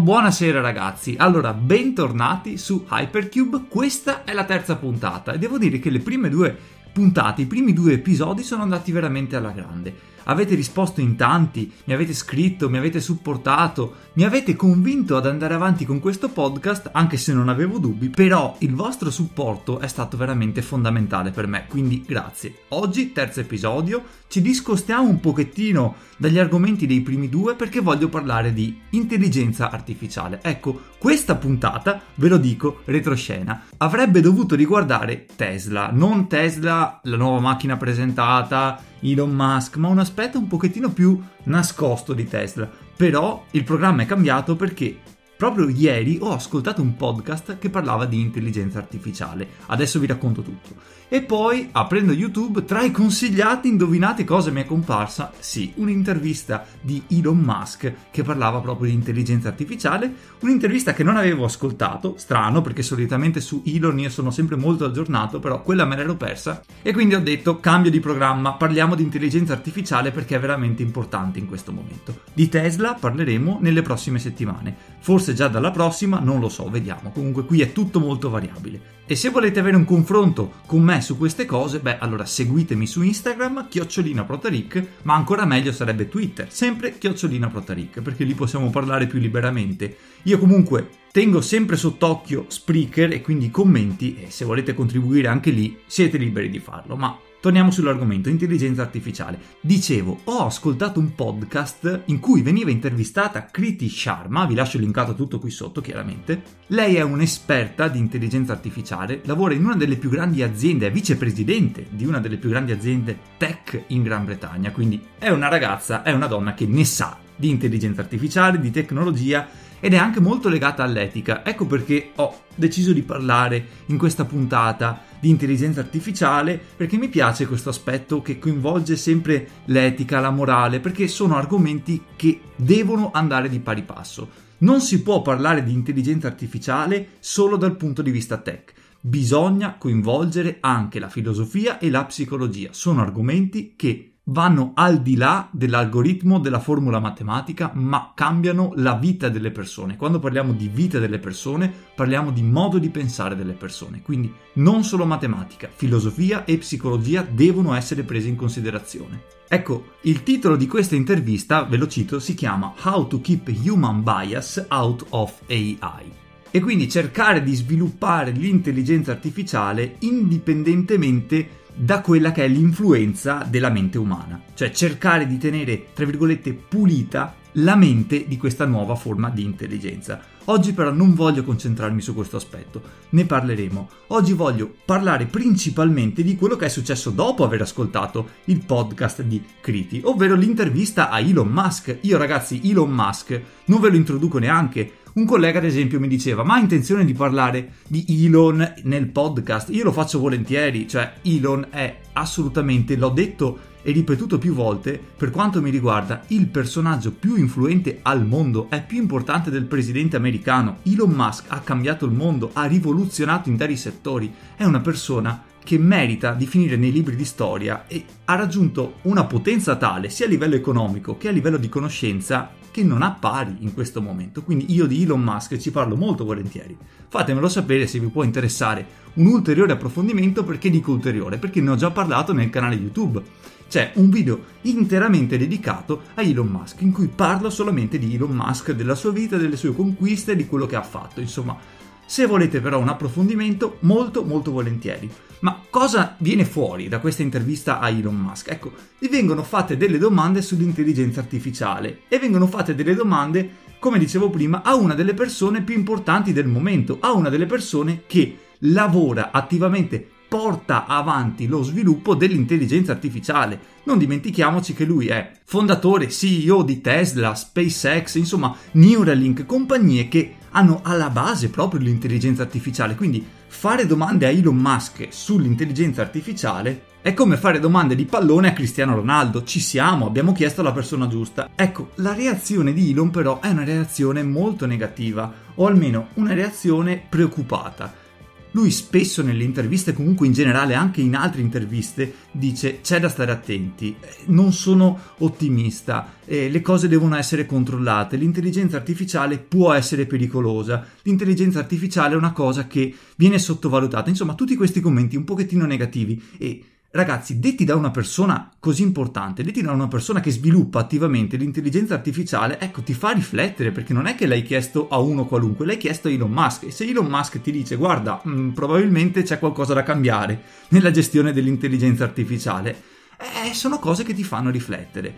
Buonasera ragazzi. Allora, bentornati su Hypercube. Questa è la terza puntata e devo dire che le prime due puntate, i primi due episodi sono andati veramente alla grande avete risposto in tanti, mi avete scritto, mi avete supportato, mi avete convinto ad andare avanti con questo podcast, anche se non avevo dubbi, però il vostro supporto è stato veramente fondamentale per me, quindi grazie. Oggi, terzo episodio, ci discostiamo un pochettino dagli argomenti dei primi due perché voglio parlare di intelligenza artificiale. Ecco, questa puntata, ve lo dico, retroscena, avrebbe dovuto riguardare Tesla, non Tesla, la nuova macchina presentata, Elon Musk, ma un aspetto un pochettino più nascosto di Tesla. Però il programma è cambiato perché proprio ieri ho ascoltato un podcast che parlava di intelligenza artificiale. Adesso vi racconto tutto. E poi, aprendo YouTube, tra i consigliati, indovinate cosa mi è comparsa? Sì, un'intervista di Elon Musk che parlava proprio di intelligenza artificiale, un'intervista che non avevo ascoltato, strano perché solitamente su Elon io sono sempre molto aggiornato, però quella me l'ero persa e quindi ho detto cambio di programma, parliamo di intelligenza artificiale perché è veramente importante in questo momento. Di Tesla parleremo nelle prossime settimane, forse già dalla prossima, non lo so, vediamo, comunque qui è tutto molto variabile. E se volete avere un confronto con me su queste cose, beh, allora seguitemi su Instagram, chiocciolina protaric, ma ancora meglio sarebbe Twitter, sempre chiocciolina protaric, perché lì possiamo parlare più liberamente. Io comunque tengo sempre sott'occhio Spreaker e quindi i commenti, e se volete contribuire anche lì, siete liberi di farlo, ma Torniamo sull'argomento intelligenza artificiale. Dicevo, ho ascoltato un podcast in cui veniva intervistata Kriti Sharma, vi lascio linkato tutto qui sotto chiaramente. Lei è un'esperta di intelligenza artificiale, lavora in una delle più grandi aziende, è vicepresidente di una delle più grandi aziende tech in Gran Bretagna, quindi è una ragazza, è una donna che ne sa di intelligenza artificiale, di tecnologia ed è anche molto legata all'etica. Ecco perché ho deciso di parlare in questa puntata di intelligenza artificiale perché mi piace questo aspetto che coinvolge sempre l'etica, la morale, perché sono argomenti che devono andare di pari passo. Non si può parlare di intelligenza artificiale solo dal punto di vista tech. Bisogna coinvolgere anche la filosofia e la psicologia. Sono argomenti che vanno al di là dell'algoritmo della formula matematica, ma cambiano la vita delle persone. Quando parliamo di vita delle persone, parliamo di modo di pensare delle persone. Quindi non solo matematica, filosofia e psicologia devono essere prese in considerazione. Ecco, il titolo di questa intervista, ve lo cito, si chiama How to Keep Human Bias Out of AI e quindi cercare di sviluppare l'intelligenza artificiale indipendentemente da quella che è l'influenza della mente umana, cioè cercare di tenere, tra virgolette, pulita la mente di questa nuova forma di intelligenza. Oggi però non voglio concentrarmi su questo aspetto, ne parleremo. Oggi voglio parlare principalmente di quello che è successo dopo aver ascoltato il podcast di Kriti, ovvero l'intervista a Elon Musk. Io ragazzi, Elon Musk non ve lo introduco neanche, un collega, ad esempio, mi diceva: Ma ha intenzione di parlare di Elon nel podcast? Io lo faccio volentieri, cioè Elon è assolutamente, l'ho detto e ripetuto più volte, per quanto mi riguarda, il personaggio più influente al mondo, è più importante del presidente americano. Elon Musk ha cambiato il mondo, ha rivoluzionato interi settori, è una persona che merita di finire nei libri di storia e ha raggiunto una potenza tale sia a livello economico che a livello di conoscenza che non ha pari in questo momento. Quindi io di Elon Musk ci parlo molto volentieri. Fatemelo sapere se vi può interessare un ulteriore approfondimento perché dico ulteriore, perché ne ho già parlato nel canale YouTube. C'è un video interamente dedicato a Elon Musk in cui parlo solamente di Elon Musk, della sua vita, delle sue conquiste, di quello che ha fatto. Insomma, se volete però un approfondimento, molto molto volentieri. Ma cosa viene fuori da questa intervista a Elon Musk? Ecco, gli vengono fatte delle domande sull'intelligenza artificiale e vengono fatte delle domande, come dicevo prima, a una delle persone più importanti del momento, a una delle persone che lavora attivamente porta avanti lo sviluppo dell'intelligenza artificiale. Non dimentichiamoci che lui è fondatore, CEO di Tesla, SpaceX, insomma Neuralink, compagnie che hanno alla base proprio l'intelligenza artificiale, quindi fare domande a Elon Musk sull'intelligenza artificiale è come fare domande di pallone a Cristiano Ronaldo. Ci siamo, abbiamo chiesto alla persona giusta. Ecco, la reazione di Elon però è una reazione molto negativa, o almeno una reazione preoccupata. Lui spesso nelle interviste, comunque in generale anche in altre interviste, dice c'è da stare attenti, non sono ottimista, eh, le cose devono essere controllate, l'intelligenza artificiale può essere pericolosa, l'intelligenza artificiale è una cosa che viene sottovalutata, insomma tutti questi commenti un pochettino negativi. E Ragazzi, detti da una persona così importante, detti da una persona che sviluppa attivamente l'intelligenza artificiale, ecco, ti fa riflettere perché non è che l'hai chiesto a uno qualunque, l'hai chiesto a Elon Musk e se Elon Musk ti dice guarda, mh, mm, probabilmente c'è qualcosa da cambiare nella gestione dell'intelligenza artificiale, eh, sono cose che ti fanno riflettere.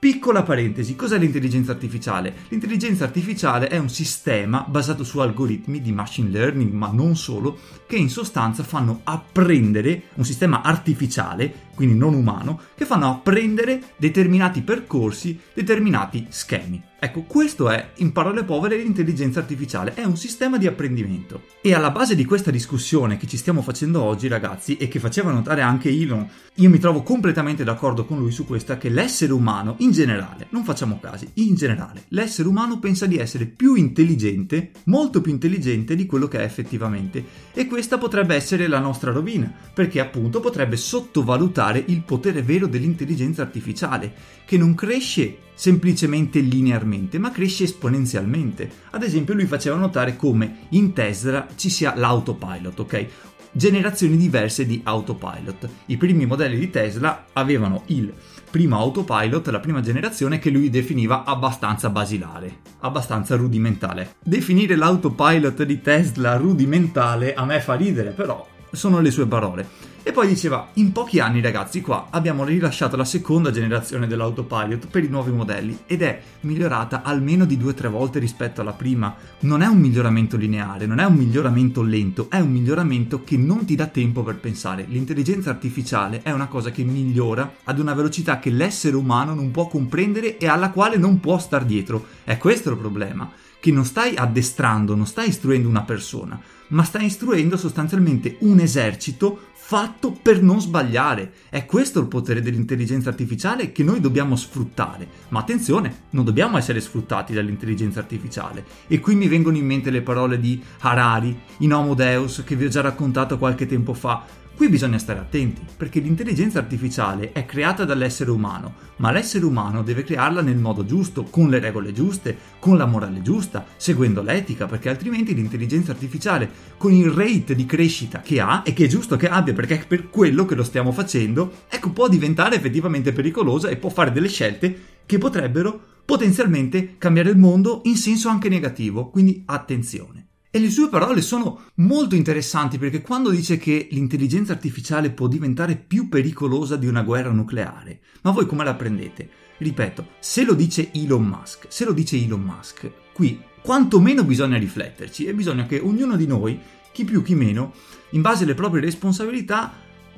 Piccola parentesi, cos'è l'intelligenza artificiale? L'intelligenza artificiale è un sistema basato su algoritmi di machine learning, ma non solo, che in sostanza fanno apprendere un sistema artificiale, quindi non umano, che fanno apprendere determinati percorsi, determinati schemi. Ecco, questo è, in parole povere, l'intelligenza artificiale, è un sistema di apprendimento. E alla base di questa discussione che ci stiamo facendo oggi, ragazzi, e che faceva notare anche Elon, io mi trovo completamente d'accordo con lui su questa, che l'essere umano, in generale, non facciamo casi, in generale, l'essere umano pensa di essere più intelligente, molto più intelligente di quello che è effettivamente. E questa potrebbe essere la nostra rovina, perché appunto potrebbe sottovalutare il potere vero dell'intelligenza artificiale, che non cresce semplicemente linearmente, ma cresce esponenzialmente. Ad esempio, lui faceva notare come in Tesla ci sia l'autopilot, ok? Generazioni diverse di autopilot. I primi modelli di Tesla avevano il primo autopilot, la prima generazione, che lui definiva abbastanza basilare, abbastanza rudimentale. Definire l'autopilot di Tesla rudimentale a me fa ridere, però sono le sue parole. E poi diceva, in pochi anni ragazzi qua abbiamo rilasciato la seconda generazione dell'autopilot per i nuovi modelli ed è migliorata almeno di 2-3 volte rispetto alla prima. Non è un miglioramento lineare, non è un miglioramento lento, è un miglioramento che non ti dà tempo per pensare. L'intelligenza artificiale è una cosa che migliora ad una velocità che l'essere umano non può comprendere e alla quale non può star dietro. È questo il problema, che non stai addestrando, non stai istruendo una persona, ma stai istruendo sostanzialmente un esercito fatto per non sbagliare. È questo il potere dell'intelligenza artificiale che noi dobbiamo sfruttare. Ma attenzione, non dobbiamo essere sfruttati dall'intelligenza artificiale. E qui mi vengono in mente le parole di Harari in Homo Deus che vi ho già raccontato qualche tempo fa. Qui bisogna stare attenti, perché l'intelligenza artificiale è creata dall'essere umano, ma l'essere umano deve crearla nel modo giusto, con le regole giuste, con la morale giusta, seguendo l'etica, perché altrimenti l'intelligenza artificiale, con il rate di crescita che ha, e che è giusto che abbia, perché è per quello che lo stiamo facendo, ecco, può diventare effettivamente pericolosa e può fare delle scelte che potrebbero potenzialmente cambiare il mondo in senso anche negativo, quindi attenzione. E le sue parole sono molto interessanti perché quando dice che l'intelligenza artificiale può diventare più pericolosa di una guerra nucleare, ma voi come la prendete? Ripeto, se lo dice Elon Musk, se lo dice Elon Musk, qui quantomeno bisogna rifletterci e bisogna che ognuno di noi, chi più chi meno, in base alle proprie responsabilità,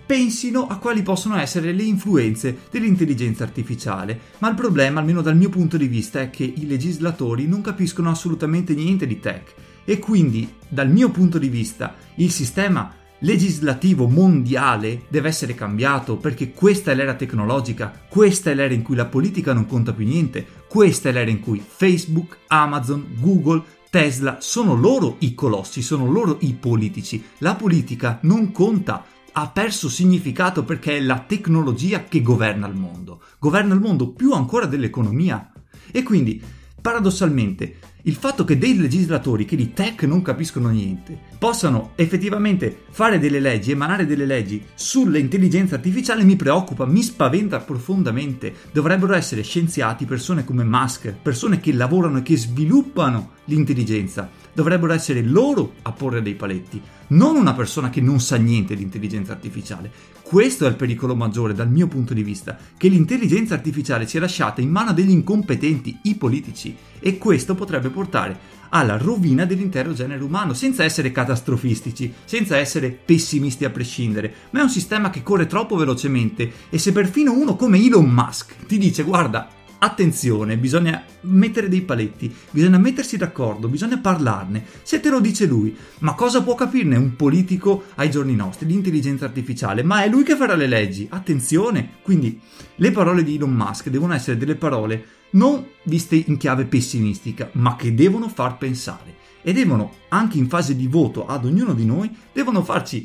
pensino a quali possono essere le influenze dell'intelligenza artificiale. Ma il problema, almeno dal mio punto di vista, è che i legislatori non capiscono assolutamente niente di tech e quindi, dal mio punto di vista, il sistema legislativo mondiale deve essere cambiato perché questa è l'era tecnologica, questa è l'era in cui la politica non conta più niente, questa è l'era in cui Facebook, Amazon, Google, Tesla sono loro i colossi, sono loro i politici. La politica non conta, ha perso significato perché è la tecnologia che governa il mondo, governa il mondo più ancora dell'economia. E quindi, paradossalmente, il fatto che dei legislatori che di tech non capiscono niente possano effettivamente fare delle leggi, emanare delle leggi sull'intelligenza artificiale mi preoccupa, mi spaventa profondamente. Dovrebbero essere scienziati, persone come Musk, persone che lavorano e che sviluppano l'intelligenza. Dovrebbero essere loro a porre dei paletti, non una persona che non sa niente di intelligenza artificiale. Questo è il pericolo maggiore dal mio punto di vista, che l'intelligenza artificiale sia lasciata in mano degli incompetenti, i politici, e questo potrebbe portare alla rovina dell'intero genere umano, senza essere catastrofistici, senza essere pessimisti a prescindere, ma è un sistema che corre troppo velocemente e se perfino uno come Elon Musk ti dice guarda, attenzione, bisogna mettere dei paletti, bisogna mettersi d'accordo, bisogna parlarne. Se te lo dice lui, ma cosa può capirne un politico ai giorni nostri? L'intelligenza artificiale, ma è lui che farà le leggi. Attenzione! Quindi le parole di Elon Musk devono essere delle parole non viste in chiave pessimistica, ma che devono far pensare. e devono, anche in fase di voto ad ognuno di noi, devono farci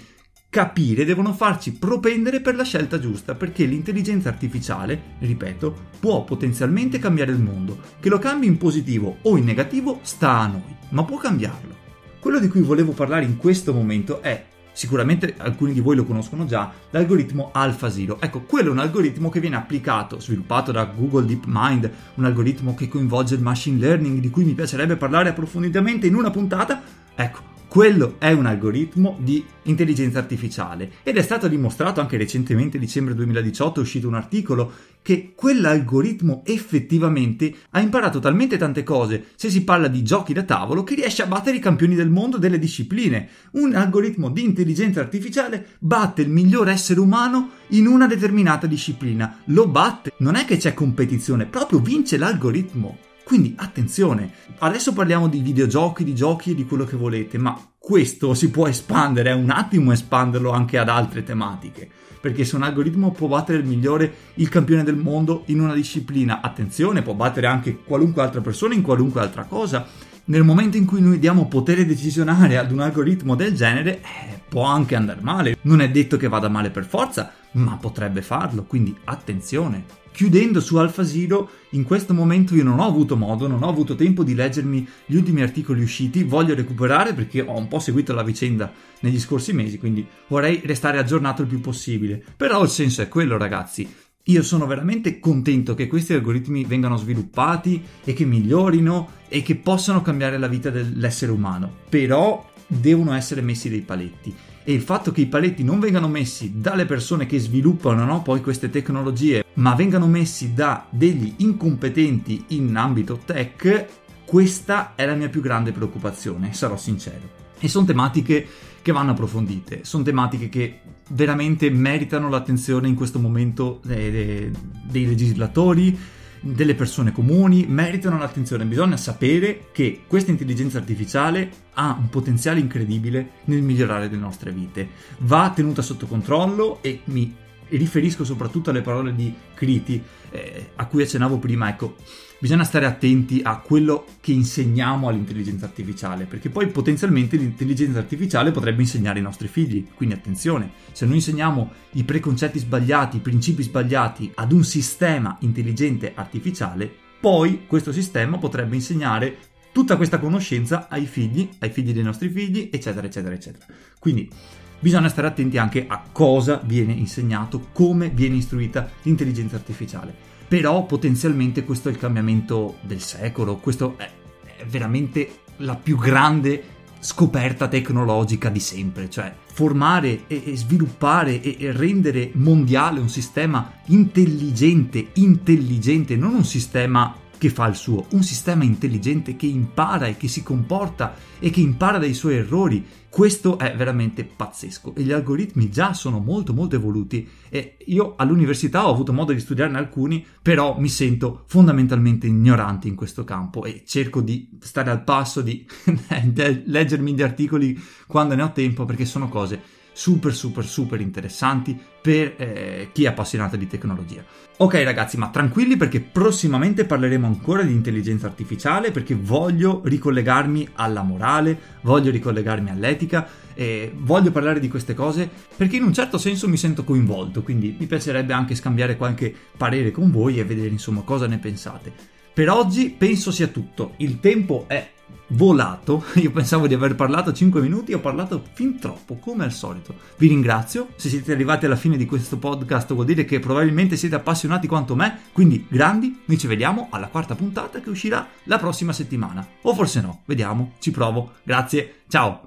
capire, devono farci propendere per la scelta giusta, perché l'intelligenza artificiale, ripeto, può potenzialmente cambiare il mondo. Che lo cambi in positivo o in negativo sta a noi, ma può cambiarlo. Quello di cui volevo parlare in questo momento è sicuramente alcuni di voi lo conoscono già, l'algoritmo AlphaZero. Ecco, quello è un algoritmo che viene applicato, sviluppato da Google DeepMind, un algoritmo che coinvolge il machine learning, di cui mi piacerebbe parlare approfonditamente in una puntata. Ecco, quello è un algoritmo di intelligenza artificiale ed è stato dimostrato anche recentemente, dicembre 2018, è uscito un articolo che quell'algoritmo effettivamente ha imparato talmente tante cose se si parla di giochi da tavolo che riesce a battere i campioni del mondo delle discipline. Un algoritmo di intelligenza artificiale batte il miglior essere umano in una determinata disciplina. Lo batte, non è che c'è competizione, proprio vince l'algoritmo. Quindi attenzione, adesso parliamo di videogiochi, di giochi e di quello che volete, ma questo si può espandere, è un attimo espanderlo anche ad altre tematiche. Perché se un algoritmo può battere il migliore, il campione del mondo in una disciplina, attenzione, può battere anche qualunque altra persona in qualunque altra cosa. Nel momento in cui noi diamo potere decisionale ad un algoritmo del genere, eh, può anche andare male. Non è detto che vada male per forza, ma potrebbe farlo, quindi attenzione chiudendo su AlphaZero, in questo momento io non ho avuto modo, non ho avuto tempo di leggermi gli ultimi articoli usciti, voglio recuperare perché ho un po' seguito la vicenda negli scorsi mesi, quindi vorrei restare aggiornato il più possibile. Però il senso è quello, ragazzi. Io sono veramente contento che questi algoritmi vengano sviluppati e che migliorino e che possano cambiare la vita dell'essere umano. Però devono essere messi dei paletti e il fatto che i paletti non vengano messi dalle persone che sviluppano no, poi queste tecnologie, ma vengano messi da degli incompetenti in ambito tech, questa è la mia più grande preoccupazione, sarò sincero. E sono tematiche che vanno approfondite, sono tematiche che veramente meritano l'attenzione in questo momento dei, dei legislatori, delle persone comuni meritano l'attenzione. Bisogna sapere che questa intelligenza artificiale ha un potenziale incredibile nel migliorare le nostre vite. Va tenuta sotto controllo e mi riferisco soprattutto alle parole di Kriti eh, a cui accennavo prima. Ecco, bisogna stare attenti a quello che insegniamo all'intelligenza artificiale, perché poi potenzialmente l'intelligenza artificiale potrebbe insegnare ai nostri figli. Quindi attenzione, se noi insegniamo i preconcetti sbagliati, i principi sbagliati ad un sistema intelligente artificiale, poi questo sistema potrebbe insegnare tutta questa conoscenza ai figli, ai figli dei nostri figli, eccetera, eccetera, eccetera. Quindi bisogna stare attenti anche a cosa viene insegnato, come viene istruita l'intelligenza artificiale però potenzialmente questo è il cambiamento del secolo, questo è, è veramente la più grande scoperta tecnologica di sempre, cioè formare e, sviluppare e, rendere mondiale un sistema intelligente, intelligente, non un sistema che fa il suo, un sistema intelligente che impara e che si comporta e che impara dai suoi errori. Questo è veramente pazzesco e gli algoritmi già sono molto molto evoluti e io all'università ho avuto modo di studiarne alcuni, però mi sento fondamentalmente ignorante in questo campo e cerco di stare al passo, di leggermi gli articoli quando ne ho tempo perché sono cose super super super interessanti per eh, chi è appassionato di tecnologia. Ok ragazzi, ma tranquilli perché prossimamente parleremo ancora di intelligenza artificiale perché voglio ricollegarmi alla morale, voglio ricollegarmi all'etica e voglio parlare di queste cose perché in un certo senso mi sento coinvolto, quindi mi piacerebbe anche scambiare qualche parere con voi e vedere insomma cosa ne pensate. Per oggi penso sia tutto, il tempo è volato. Io pensavo di aver parlato 5 minuti, ho parlato fin troppo, come al solito. Vi ringrazio. Se siete arrivati alla fine di questo podcast, vuol dire che probabilmente siete appassionati quanto me. Quindi, grandi, noi ci vediamo alla quarta puntata che uscirà la prossima settimana. O forse no, vediamo, ci provo. Grazie, ciao.